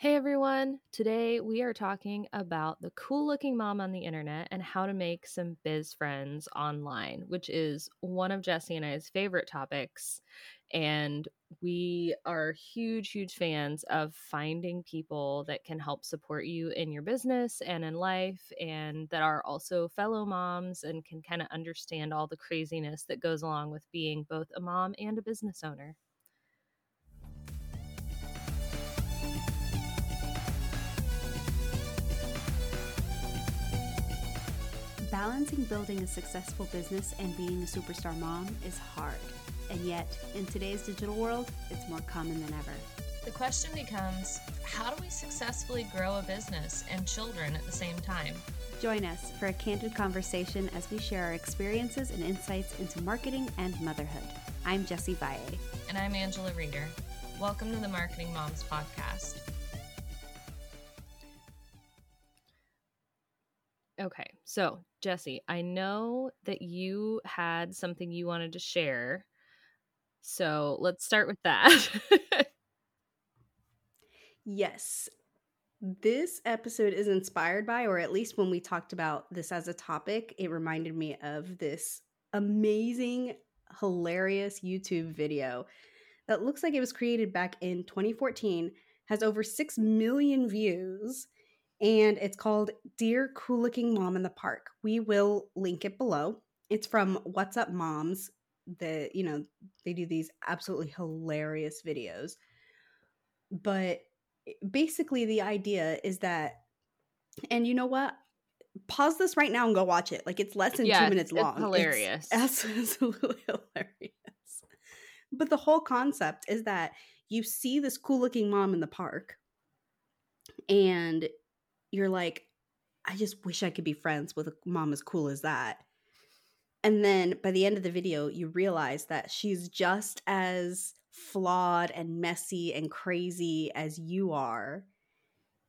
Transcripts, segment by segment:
Hey everyone! Today we are talking about the cool looking mom on the internet and how to make some biz friends online, which is one of Jesse and I's favorite topics. And we are huge, huge fans of finding people that can help support you in your business and in life, and that are also fellow moms and can kind of understand all the craziness that goes along with being both a mom and a business owner. Balancing building a successful business and being a superstar mom is hard. And yet, in today's digital world, it's more common than ever. The question becomes how do we successfully grow a business and children at the same time? Join us for a candid conversation as we share our experiences and insights into marketing and motherhood. I'm Jessie Valle. And I'm Angela Reeder. Welcome to the Marketing Moms Podcast. Okay, so Jesse, I know that you had something you wanted to share. So let's start with that. yes. This episode is inspired by, or at least when we talked about this as a topic, it reminded me of this amazing, hilarious YouTube video that looks like it was created back in 2014, has over 6 million views and it's called Dear Cool Looking Mom in the Park. We will link it below. It's from What's Up Moms. The you know they do these absolutely hilarious videos, but eh, basically the idea is that, and you know what? Pause this right now and go watch it. Like it's less than yes, two minutes long. hilarious, it's absolutely hilarious. But the whole concept is that you see this cool looking mom in the park and you're like, I just wish I could be friends with a mom as cool as that. And then by the end of the video, you realize that she's just as flawed and messy and crazy as you are.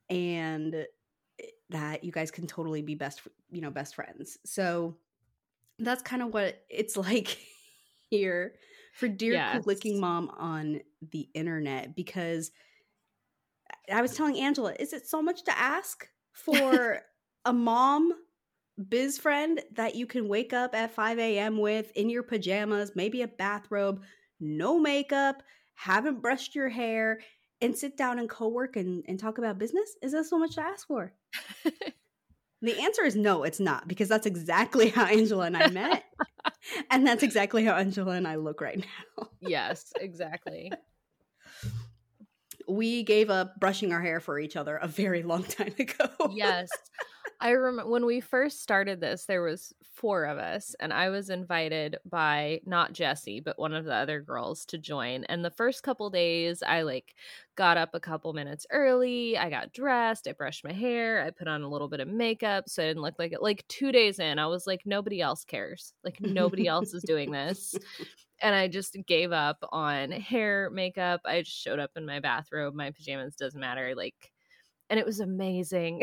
And eh, that you guys can totally be best, you know, best friends. So that's kind of what it's like here for dear yes. licking mom on the internet because I was telling Angela, is it so much to ask for a mom biz friend that you can wake up at 5 a.m. with in your pajamas, maybe a bathrobe, no makeup, haven't brushed your hair, and sit down and co work and, and talk about business? Is that so much to ask for? the answer is no, it's not, because that's exactly how Angela and I met. and that's exactly how Angela and I look right now. yes, exactly we gave up brushing our hair for each other a very long time ago. yes. I remember when we first started this, there was four of us, and I was invited by not Jesse, but one of the other girls to join. And the first couple days, I like got up a couple minutes early. I got dressed. I brushed my hair. I put on a little bit of makeup so I didn't look like it. Like two days in, I was like, nobody else cares. Like nobody else is doing this and I just gave up on hair, makeup. I just showed up in my bathrobe, my pajamas, doesn't matter. Like, and it was amazing.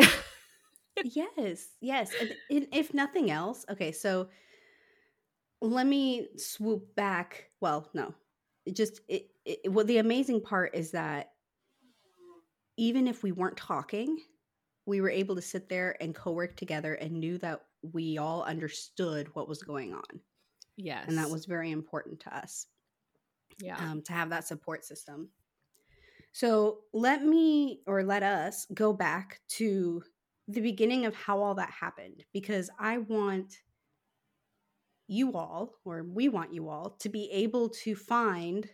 yes, yes. And if nothing else, okay, so let me swoop back. Well, no, it just it, it well, the amazing part is that even if we weren't talking, we were able to sit there and co-work together and knew that we all understood what was going on. Yes. And that was very important to us. Yeah. Um, to have that support system. So let me or let us go back to the beginning of how all that happened because I want you all, or we want you all, to be able to find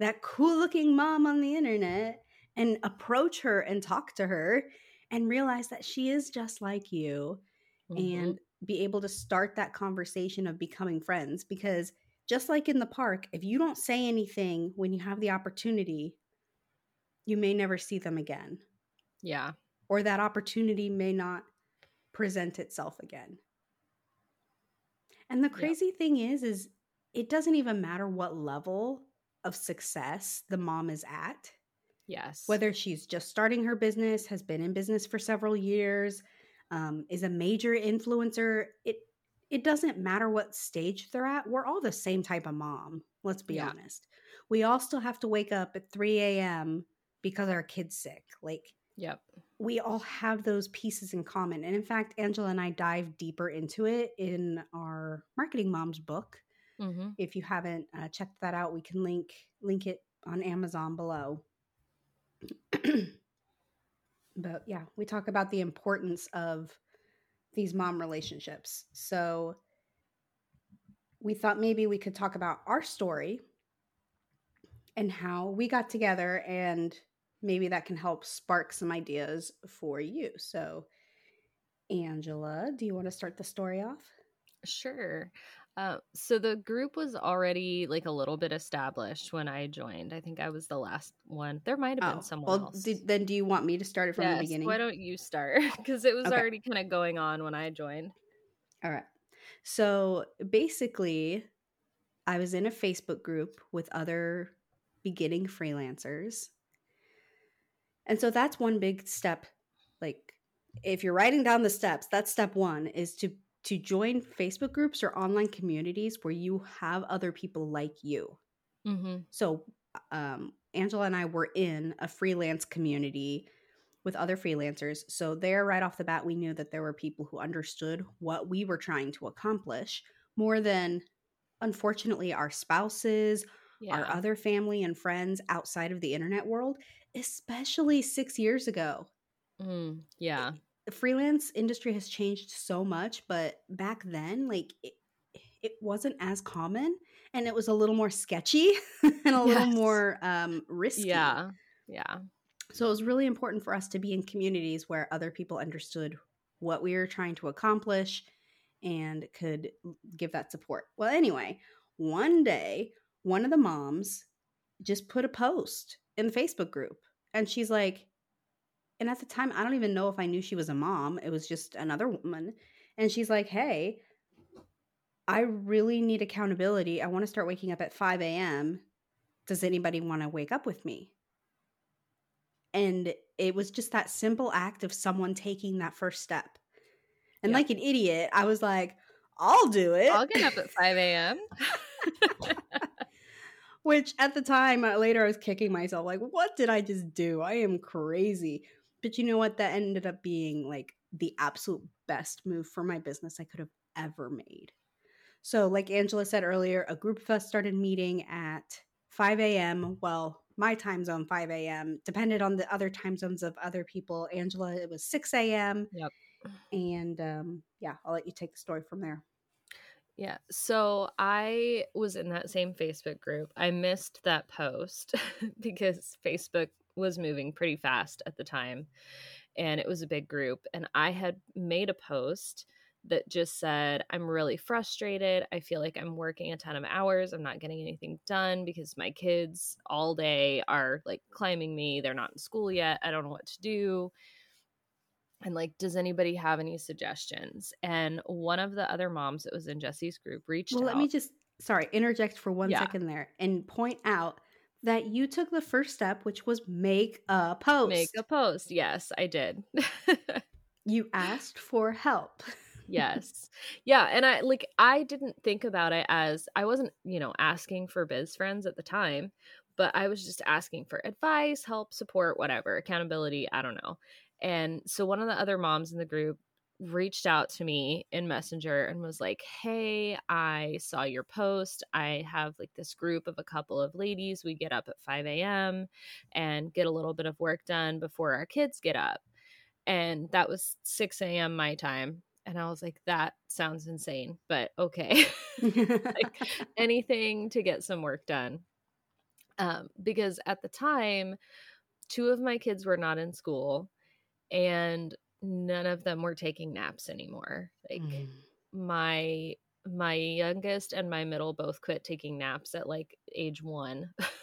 that cool looking mom on the internet and approach her and talk to her and realize that she is just like you mm-hmm. and be able to start that conversation of becoming friends because just like in the park if you don't say anything when you have the opportunity you may never see them again. Yeah. Or that opportunity may not present itself again. And the crazy yep. thing is is it doesn't even matter what level of success the mom is at. Yes. Whether she's just starting her business has been in business for several years um, is a major influencer. It it doesn't matter what stage they're at. We're all the same type of mom. Let's be yeah. honest. We all still have to wake up at 3 a.m. because our kid's sick. Like Yep. we all have those pieces in common. And in fact, Angela and I dive deeper into it in our Marketing Moms book. Mm-hmm. If you haven't uh, checked that out, we can link link it on Amazon below. but yeah, we talk about the importance of these mom relationships. So we thought maybe we could talk about our story and how we got together and maybe that can help spark some ideas for you. So Angela, do you want to start the story off? Sure. Uh, so the group was already like a little bit established when I joined. I think I was the last one. There might have been someone Oh, well, else. did- then do you want me to start it from the beginning? Why don't you start? Because it was Okay. already kind of going on when I joined. All right. So basically, I was in a Facebook group with other beginning freelancers. And so that's one big step. Like if you're writing down the steps, that's step 1 is to to join Facebook groups or online communities where you have other people like you. Mm-hmm. So um Angela and I were in a freelance community with other freelancers. So there right off the bat we knew that there were people who understood what we were trying to accomplish more than unfortunately our spouses, Yeah. our other family and friends outside of the internet world, especially 6 years ago. Mm, yeah. The freelance industry has changed so much, but back then like it, it wasn't as common and it was a little more sketchy and a little more um risky. Yeah. Yeah. So it was really important for us to be in communities where other people understood what we were trying to accomplish and could give that support. Well, anyway, one day, one of the moms just put a post in the Facebook group and she's like, and at the time, I don't even know if I knew she was a mom. It was just another woman. And she's like, hey, I really need accountability. I want to start waking up at 5 a.m. Does anybody want to wake up with me? And it was just that simple act of someone taking that first step. And like an idiot, I was like, I'll do it. I'll get up at 5 a.m. Which at the time, later I was kicking myself, like, what did I just do? I am crazy. But you know what? That ended up being like the absolute best move for my business I could have ever made. So, like Angela said earlier, a group of us started meeting at 5 a.m. Well, my time zone, 5 a.m., depended on the other time zones of other people. Angela, it was 6 a.m. Yep. And um, yeah, I'll let you take the story from there. Yeah. So I was in that same Facebook group. I missed that post because Facebook was moving pretty fast at the time and it was a big group. And I had made a post that just said, I'm really frustrated. I feel like I'm working a ton of hours. I'm not getting anything done because my kids all day are like climbing me. They're not in school yet. I don't know what to do and like does anybody have any suggestions and one of the other moms that was in jesse's group reached Well, out let me just, sorry, interject for one Yeah. second there and point out that you took the first step, which was make a post. make a post yes i did you asked for help. yes yeah and i like i didn't think about it as i wasn't you know asking for biz friends at the time but i was just asking for advice help support whatever accountability i don't know and so one of the other moms in the group reached out to me in messenger and was like hey i saw your post. I have like this group of a couple of ladies. We get up at 5 a.m and get a little bit of work done before our kids get up. And that was 6 a.m my time. And i was like that sounds insane but okay. Like anything to get some work done. Um, because at the time two of my kids were not in school and none of them were taking naps anymore like Mm. my my youngest and my middle both quit taking naps at like age one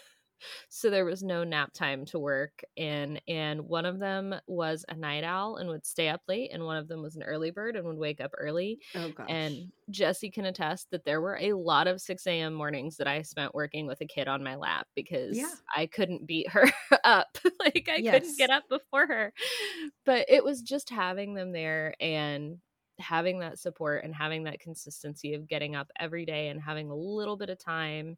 so there was no nap time to work in and one of them was a night owl and would stay up late and one of them was an early bird and would wake up early oh gosh. and Jesse can attest that there were a lot of 6 a.m. mornings that I spent working with a kid on my lap because Yeah. I couldn't beat her up. like I Yes. couldn't get up before her. But it was just having them there and having that support and having that consistency of getting up every day and having a little bit of time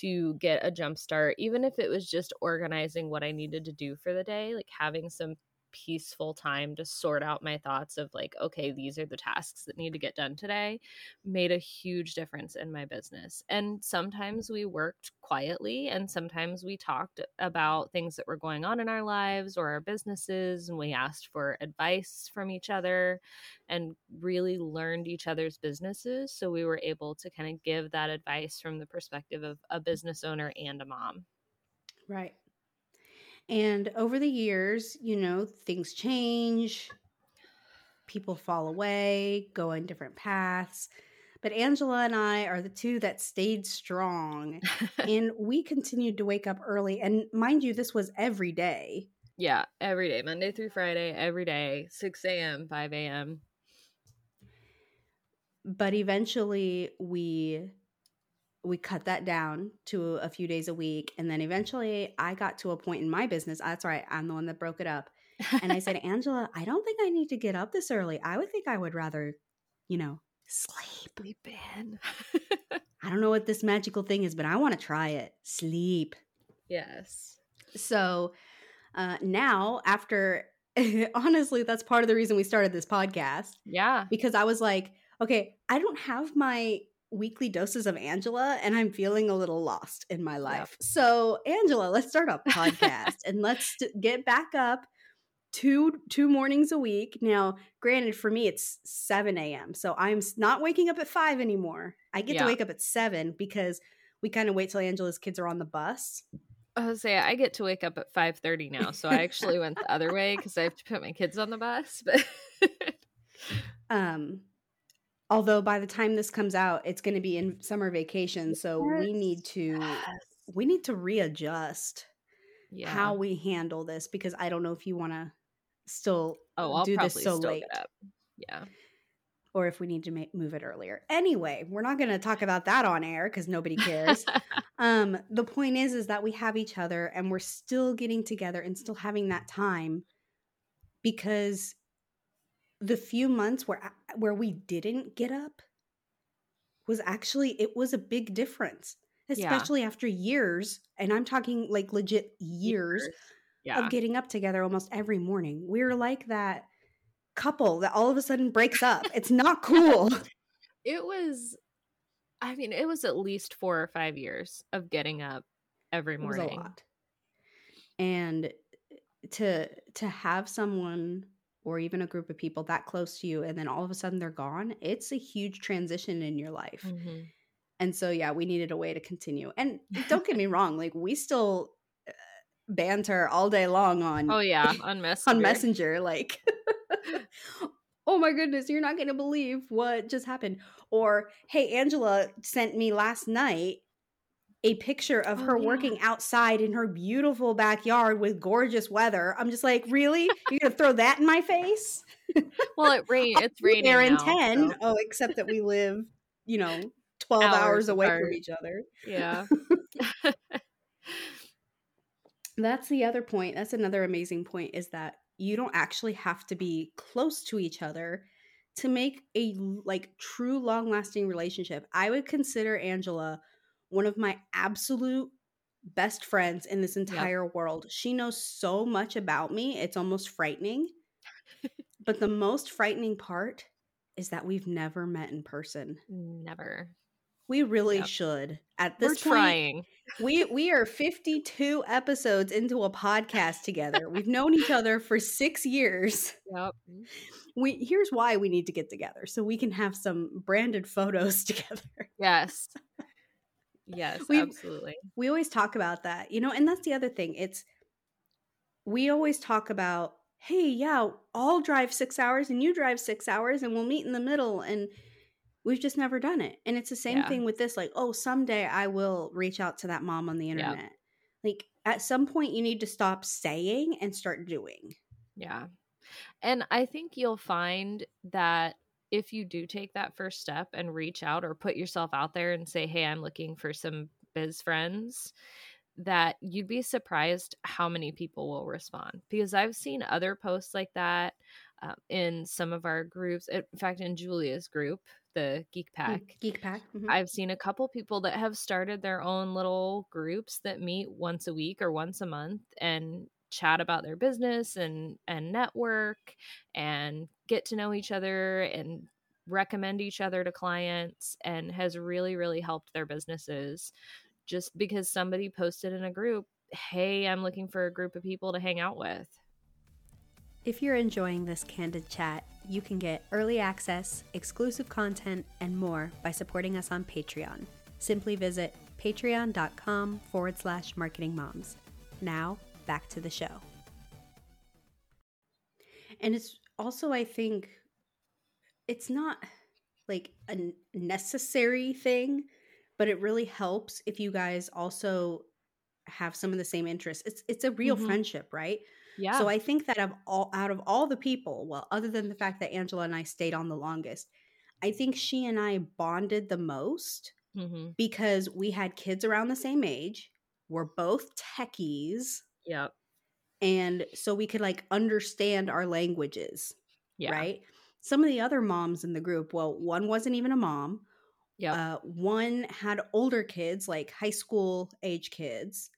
to get a jump start, even if it was just organizing what I needed to do for the day, like having some peaceful time to sort out my thoughts of like okay these are the tasks that need to get done today made a huge difference in my business and sometimes we worked quietly and sometimes we talked about things that were going on in our lives or our businesses and we asked for advice from each other and really learned each other's businesses so we were able to kind of give that advice from the perspective of a business owner and a mom. Right and over the years, you know, things change, people fall away, go in different paths. But Angela and I are the two that stayed strong. and we continued to wake up early. And mind you, this was every day. Yeah, every day, Monday through Friday, every day, 6 a.m., 5 a.m. But eventually we we cut that down to a few days a week and then eventually i got to a point in my business that's right i'm the one that broke it up and i said angela i don't think i need to get up this early. I would think i would rather you know sleep. Sleep in. I don't know what this magical thing is but i want to try it. Sleep. Yes. So uh now after honestly that's part of the reason we started this podcast yeah. because i was like okay i don't have my weekly doses of Angela and I'm feeling a little lost in my life. So, Angela, let's start a podcast and let's get back up two two mornings a week. Now, granted for me it's 7 a.m. So I'm not waking up at 5 anymore. I get yeah. to wake up at 7 because we kind of wait till Angela's kids are on the bus. Say I get to wake up at 5:30 now. So I actually went the other way cuz I have to put my kids on the bus. But um although by the time this comes out it's going to be in summer vacation so yes. we need to yes. we need to readjust yeah. how we handle this because i don't know if you want to still oh I'll do this so late yeah or if we need to make, move it earlier anyway we're not going to talk about that on air because nobody cares um the point is is that we have each other and we're still getting together and still having that time because the few months where where we didn't get up was actually it was a big difference especially yeah. after years and i'm talking like legit years, years. Yeah. of getting up together almost every morning we're like that couple that all of a sudden breaks up it's not cool it was i mean it was at least four or five years of getting up every morning and to to have someone or even a group of people that close to you and then all of a sudden they're gone it's a huge transition in your life. Mm-hmm. and so yeah we needed a way to continue. And don't get me wrong like we still uh, banter all day long on oh yeah on messenger. On messenger like oh my goodness you're not gonna believe what just happened. Or hey angela sent me last night a picture of oh, her yeah. working outside in her beautiful backyard with gorgeous weather. I'm just like, really? You're gonna throw that in my face? Well, it rain. It's raining there in ten. So. Oh, except that we live, you know, twelve hours, hours away apart. from each other. Yeah. That's the other point. That's another amazing point is that you don't actually have to be close to each other to make a like true long lasting relationship. I would consider Angela one of my absolute best friends in this entire yep. world. She knows so much about me. It's almost frightening. but the most frightening part is that we've never met in person. Never. We really yep. should. At this We're point, trying. we we are 52 episodes into a podcast together. We've known each other for 6 years. Yep. We here's why we need to get together so we can have some branded photos together. Yes. Yes, we, absolutely. We always talk about that, you know, and that's the other thing. It's we always talk about, hey, yeah, I'll drive six hours and you drive six hours and we'll meet in the middle. And we've just never done it. And it's the same yeah. thing with this, like, oh, someday I will reach out to that mom on the internet. Yep. Like at some point you need to stop saying and start doing. Yeah. And I think you'll find that if you do take that first step and reach out or put yourself out there and say, Hey, I'm looking for some biz friends, that you'd be surprised how many people will respond. Because I've seen other posts like that uh, in some of our groups. In fact, in Julia's group, the Geek Pack. Geek Pack. mhm. I've seen a couple people that have started their own little groups that meet once a week or once a month and chat about their business and and network and get to know each other and recommend each other to clients and has really really helped their businesses just because somebody posted in a group, "Hey, I'm looking for a group of people to hang out with." If you're enjoying this candid chat, you can get early access, exclusive content, and more by supporting us on Patreon. Simply visit patreon.com forward slash marketing moms. Now, back to the show. And it's also, I think, it's not like a necessary thing, but it really helps if you guys also have some of the same interests. It's it's a real Mhm. friendship, right? Yeah. So I think that of all out of all the people, well, other than the fact that Angela and I stayed on the longest, I think she and I bonded the most hmm because we had kids around the same age. We're both techies, Yep. and so we could like understand our languages, Yeah. right? Some of the other moms in the group, well, one wasn't even a mom. Yep. Uh, one had older kids, like high school age kids,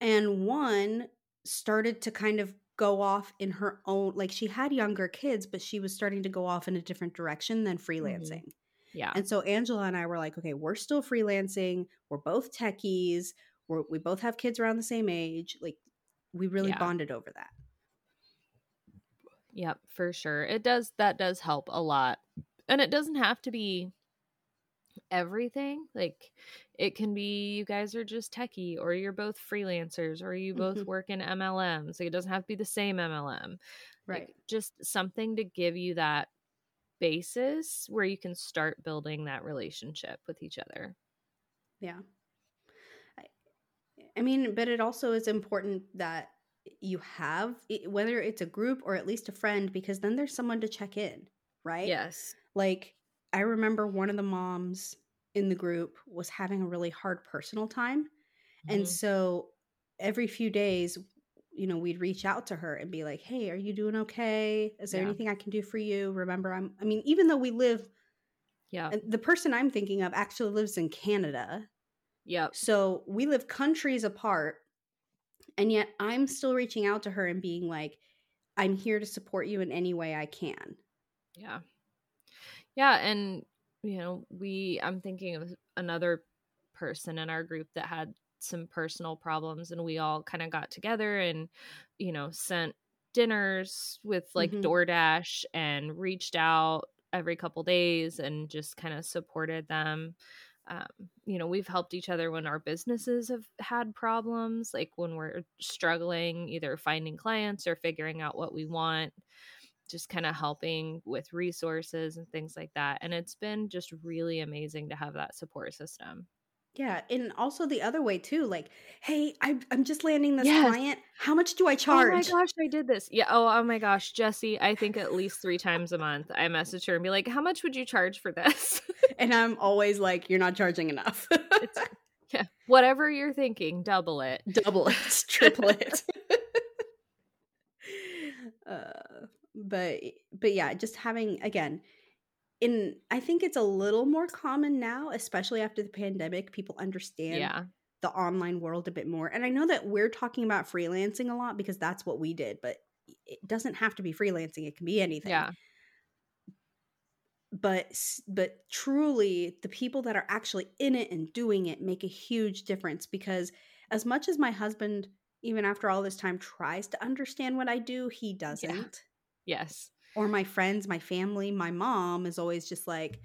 and one started to kind of go off in her own. Like she had younger kids, but she was starting to go off in a different direction than freelancing. yeah. And so Angela and I were like, okay, we're still freelancing. We're both techies. We're, we both have kids around the same age. Like we really Yeah. bonded over that. Yep, for sure. It does that does help a lot. And it doesn't have to be everything. Like it can be you guys are just techie or you're both freelancers or you both Mhm. work in MLM. So it doesn't have to be the same MLM. Right. Like, just something to give you that basis where you can start building that relationship with each other. Yeah. I, mean, but it also is important that you have, whether it's a group or at least a friend, because then there's someone to check in, right? Yes. Like, I remember one of the moms in the group was having a really hard personal time. And Mhm. so every few days, you know, we'd reach out to her and be like, hey, are you doing okay? Is there Yeah. anything I can do for you? Remember, I'm, I mean, even though we live, yeah. the person I'm thinking of actually lives in Canada. Yep. So we live countries apart. And yet I'm still reaching out to her and being like, I'm here to support you in any way I can. Yeah. Yeah, and you know, we I'm thinking of another person in our group that had some personal problems and we all kind of got together and you know, sent dinners with like Mhm. DoorDash and reached out every couple days and just kind of supported them. Um, you know, we've helped each other when our businesses have had problems, like when we're struggling either finding clients or figuring out what we want just kind of helping with resources and things like that. And it's been just really amazing to have that support system. Yeah. And also the other way too, like, hey, I'm, I'm just landing this Yes. client. How much do I charge? Oh my gosh, I did this. Yeah. Oh, oh my gosh, Jesse, I think at least three times a month I message her and be like, how much would you charge for this? and I'm always like, you're not charging enough. it's, yeah. Whatever you're thinking, double it. Double it, triple it. uh, but but yeah, just having again in I think it's a little more common now, especially after the pandemic. People understand Yeah. the online world a bit more. And I know that we're talking about freelancing a lot because that's what we did, but it doesn't have to be freelancing. It can be anything. Yeah. But but truly the people that are actually in it and doing it make a huge difference because as much as my husband even after all this time tries to understand what I do, he doesn't. Yes. Or my friends, my family, my mom is always just like,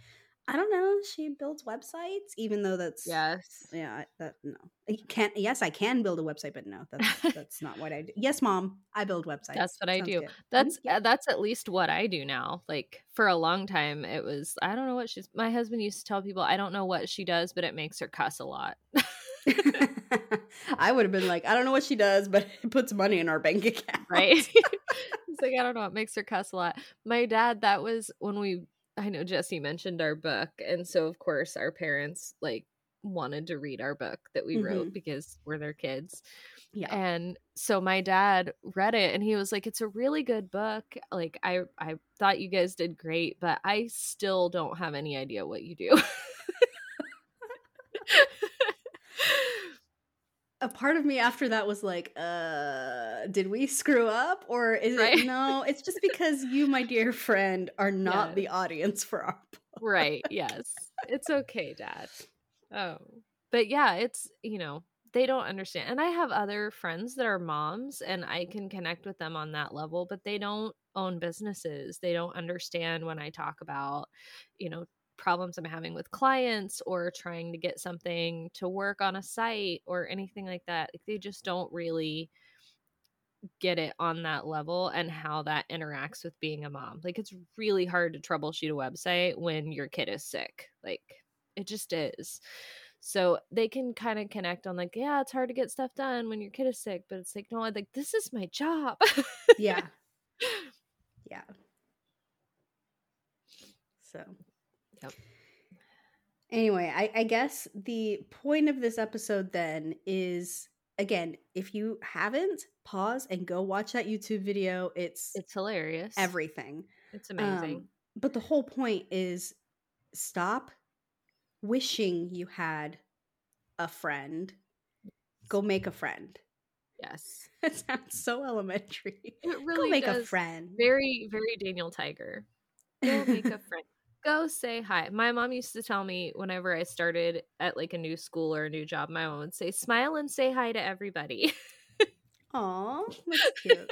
I don't know, she builds websites even though that's Yes. yeah, I- that no. I can't yes, I can build a website, but no, that's that's not what I do. Yes, mom, I build websites. That's what I Sounds do. good. Mhm, That's yeah. that's at least what I do now. Like for a long time, it was I don't know what she's. My husband used to tell people I don't know what she does, but it makes her cuss a lot. I would have been like, I don't know what she does, but it puts money in our bank account. right? He's like, I don't know. It makes her cuss a lot. My dad, that was when we, I know Jesse mentioned our book. And so, of course, our parents, like, wanted to read our book that we Mhm. wrote because we're their kids. Yeah. And so my dad read it and he was like, It's a really good book. Like I I thought you guys did great, but I still don't have any idea what you do. A part of me after that was like, uh, did we screw up? Or is Right. it no, it's just because you, my dear friend, are not Yeah. the audience for our book. right. Yes. It's okay, dad. Oh. But yeah, it's, you know, they don't understand. And I have other friends that are moms and I can connect with them on that level, but they don't own businesses. They don't understand when I talk about, you know, problems I'm having with clients or trying to get something to work on a site or anything like that. Like, they just don't really get it on that level and how that interacts with being a mom. Like it's really hard to troubleshoot a website when your kid is sick. Like it just is. So they can kind of connect on like, yeah, it's hard to get stuff done when your kid is sick, but it's like, no, I like this is my job. Yeah. yeah. So. Yep. Anyway, I, I guess the point of this episode then is again, if you haven't, pause and go watch that YouTube video. It's, It's hilarious. everything. It's amazing. Um, but the whole point is stop wishing you had a friend. Go make a friend. yes. It sounds so elementary. It really Go make does. a friend. Very, very Daniel Tiger. Go make a friend. Go say hi. My mom used to tell me whenever I started at like a new school or a new job, my mom would say, smile and say hi to everybody. Aw, that's cute.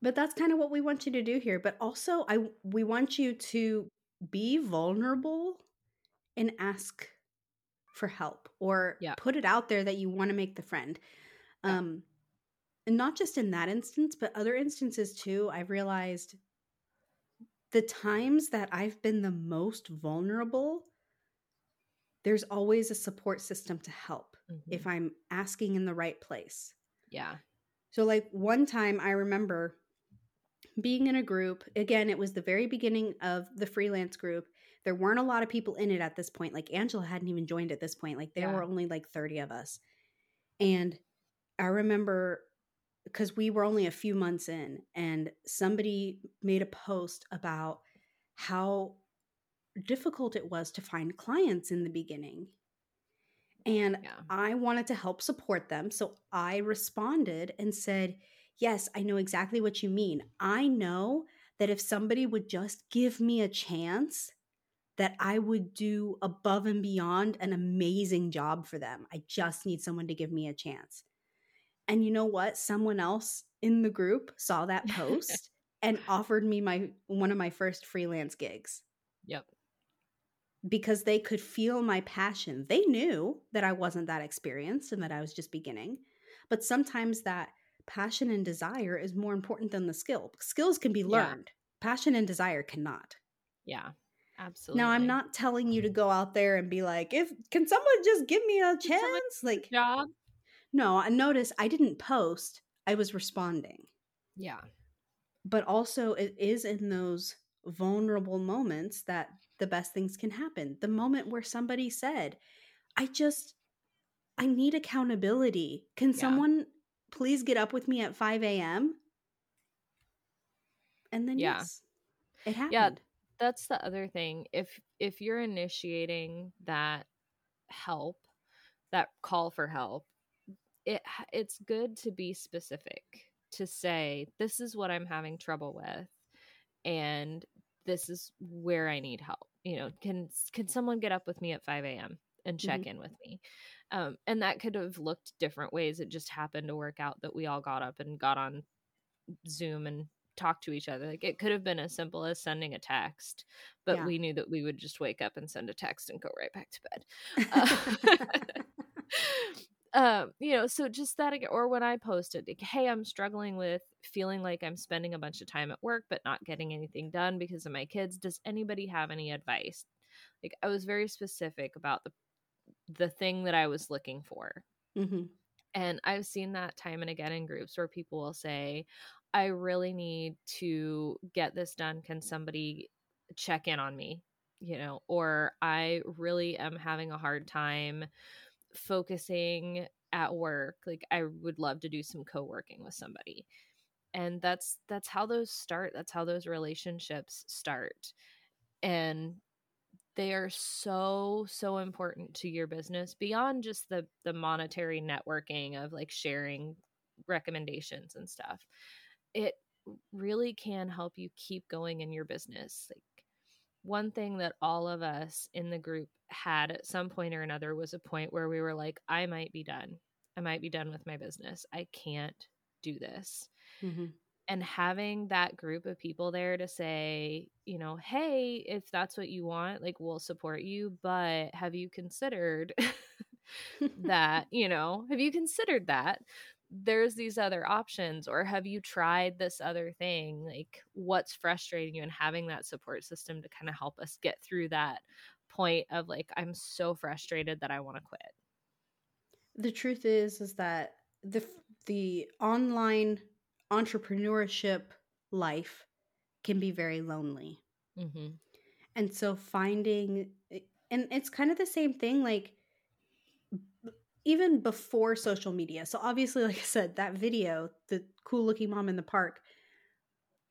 but that's kind of what we want you to do here. But also, I we want you to be vulnerable and ask for help or Yeah. put it out there that you want to make the friend. Um, and not just in that instance, but other instances too. I've realized the times that I've been the most vulnerable, there's always a support system to help if mm-hmm. I'm asking in the right place. yeah. So, like one time I remember being in a group. Again, it was the very beginning of the freelance group. There weren't a lot of people in it at this point. Like Angela hadn't even joined at this point. Like there Yeah. were only like 30 of us. And I remember because we were only a few months in, and somebody made a post about how difficult it was to find clients in the beginning. And Yeah. I wanted to help support them. So I responded and said, Yes, I know exactly what you mean. I know that if somebody would just give me a chance, that I would do above and beyond an amazing job for them. I just need someone to give me a chance. And you know what? Someone else in the group saw that post and offered me my one of my first freelance gigs Yep. because they could feel my passion. They knew that I wasn't that experienced and that I was just beginning. But sometimes that passion and desire is more important than the skill. Skills can be Yeah. learned, passion and desire cannot. Yeah. Absolutely. Now, I'm not telling you to go out there and be like, if can someone just give me a chance? Like, job. No, I notice I didn't post, I was responding. Yeah. But also, it is in those vulnerable moments that the best things can happen. The moment where somebody said, I just, I need accountability. Can Yeah. someone please get up with me at 5 a.m.? And then, Yeah. yes, it happened. Yeah, that's the other thing. If if you're initiating that help, that call for help, it it's good to be specific to say this is what I'm having trouble with and this is where I need help. You know, can can someone get up with me at 5 a.m. and check in with me? Um, and that could have looked different ways. It just happened to work out that we all got up and got on Zoom and talked to each other. Like it could have been as simple as sending a text, but Yeah. we knew that we would just wake up and send a text and go right back to bed. Uh, um, you know, so just that, ag- or when I posted, like, hey, I'm struggling with feeling like I'm spending a bunch of time at work, but not getting anything done because of my kids. Does anybody have any advice? Like, I was very specific about the the thing that I was looking for. Mhm. And I've seen that time and again in groups where people will say, I really need to get this done. Can somebody check in on me? you know, or I really am having a hard time focusing at work. Like I would love to do some co-working with somebody. And that's that's how those start. That's how those relationships start. And they are so so important to your business beyond just the the monetary networking of like sharing recommendations and stuff it really can help you keep going in your business like one thing that all of us in the group had at some point or another was a point where we were like i might be done. I might be done with my business. I can't do this. Mm-hmm. And having that group of people there to say, you know, hey, if that's what you want, like we'll support you, but have you considered that, you know, have you considered that there's these other options or have you tried this other thing? Like what's frustrating you and having that support system to kind of help us get through that point of like I'm so frustrated that I want to quit. The truth is is that the the online entrepreneurship life can be very lonely. Mm-hmm. And so finding, eh, and it's kind of the same thing, like even before social media. So obviously, like I said, that video, the cool looking mom in the park,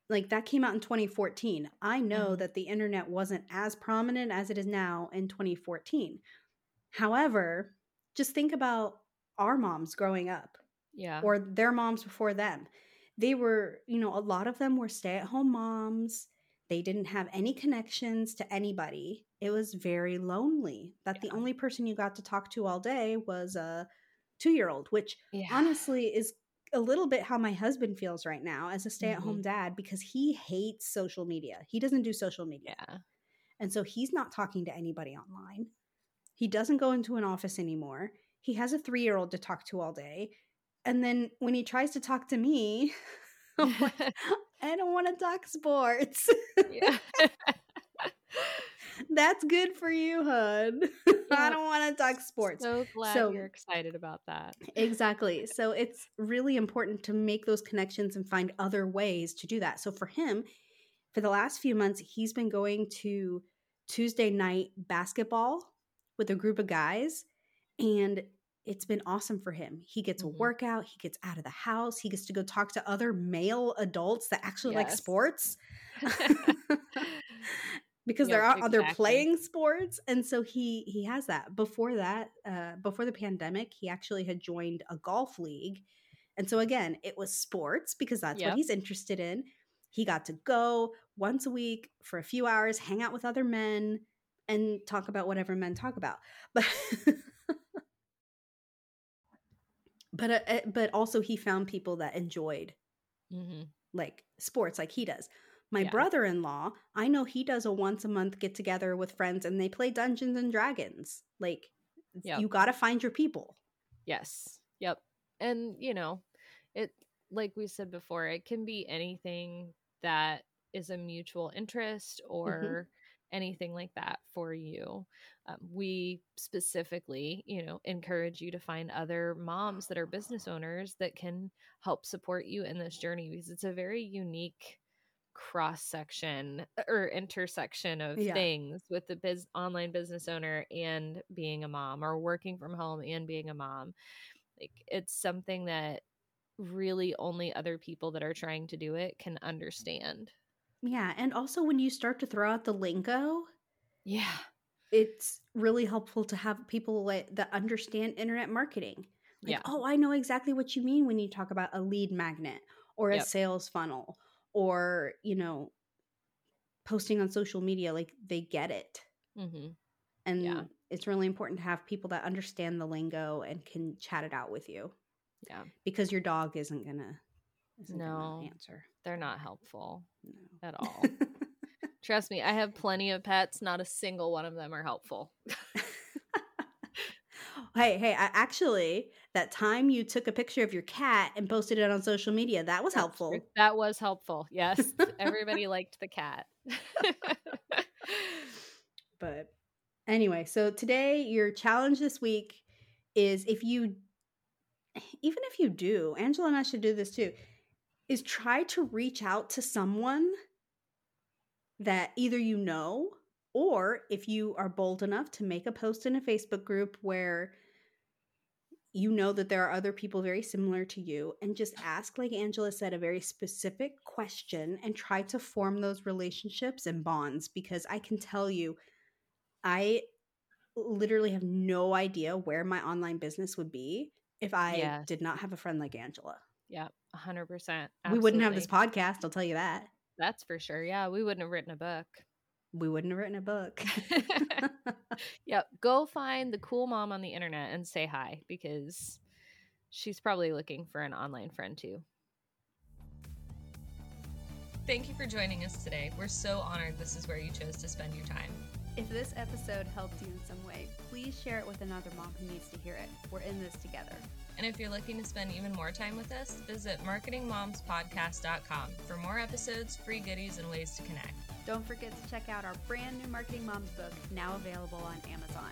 like that came out in 2014. I know mm-hmm. that the internet wasn't as prominent as it is now in 2014. However, just think about our moms growing up. Yeah. Or their moms before them they were, you know, a lot of them were stay at home moms. They didn't have any connections to anybody. It was very lonely. That yeah. the only person you got to talk to all day was a two year old, which yeah. honestly is a little bit how my husband feels right now as a stay at home mm-hmm. dad because he hates social media. He doesn't do social media. Yeah. And so he's not talking to anybody online. He doesn't go into an office anymore. He has a three year old to talk to all day. And then when he tries to talk to me, like, I don't want to talk sports. Yeah. That's good for you, hon. Yeah. I don't want to talk sports. So glad so, you're excited about that. Exactly. So it's really important to make those connections and find other ways to do that. So for him, for the last few months, he's been going to Tuesday night basketball with a group of guys. And it's been awesome for him. He gets mm-hmm. a workout, he gets out of the house, he gets to go talk to other male adults that actually yes. like sports. because yep, they're out exactly. they're playing sports and so he he has that before that uh before the pandemic he actually had joined a golf league and so again it was sports because that's yep. what he's interested in he got to go once a week for a few hours hang out with other men and talk about whatever men talk about but but uh, uh, but also he found people that enjoyed mm-hmm. like sports like he does my yeah. brother-in-law i know he does a once a month get together with friends and they play dungeons and dragons like yep. you got to find your people yes yep and you know it like we said before it can be anything that is a mutual interest mm-hmm. or mm-hmm anything like that for you. Um, we specifically, you know, encourage you to find other moms that are business owners that can help support you in this journey because it's a very unique cross section or intersection of yeah. things with the biz online business owner and being a mom or working from home and being a mom. Like it's something that really only other people that are trying to do it can understand. Yeah, and also when you start to throw out the lingo, yeah, it's really helpful to have people like, that understand internet marketing. Like, yeah. oh, I know exactly what you mean when you talk about a lead magnet or a yep. sales funnel or, you know, posting on social media. Like they get it. Mm-hmm. And yeah. it's really important to have people that understand the lingo and can chat it out with you. Yeah. Because your dog isn't going to no answer. They're not helpful no. at all. Trust me, I have plenty of pets. Not a single one of them are helpful. hey, hey, I, actually, that time you took a picture of your cat and posted it on social media, that was That's helpful. True. That was helpful. Yes. Everybody liked the cat. but anyway, so today, your challenge this week is if you, even if you do, Angela and I should do this too is try to reach out to someone that either you know Or if you are bold enough to make a post in a Facebook group where you know that there are other people very similar to you and just ask like Angela said a very specific question and try to form those relationships and bonds because I can tell you I literally have no idea where my online business would be if I Yes. did not have a friend like Angela. Yeah, 100%. We wouldn't have this podcast, I'll tell you that. That's for sure. Yeah, we wouldn't have written a book. We wouldn't have written a book. yep. Go find the cool mom on the internet and say hi because she's probably looking for an online friend too. Thank you for joining us today. We're so honored this is where you chose to spend your time. if this episode helped you in some way, please share it with another mom who needs to hear it. We're in this together. And if you're looking to spend even more time with us, visit marketingmomspodcast.com for more episodes, free goodies, and ways to connect. Don't forget to check out our brand new Marketing Moms book, now available on Amazon.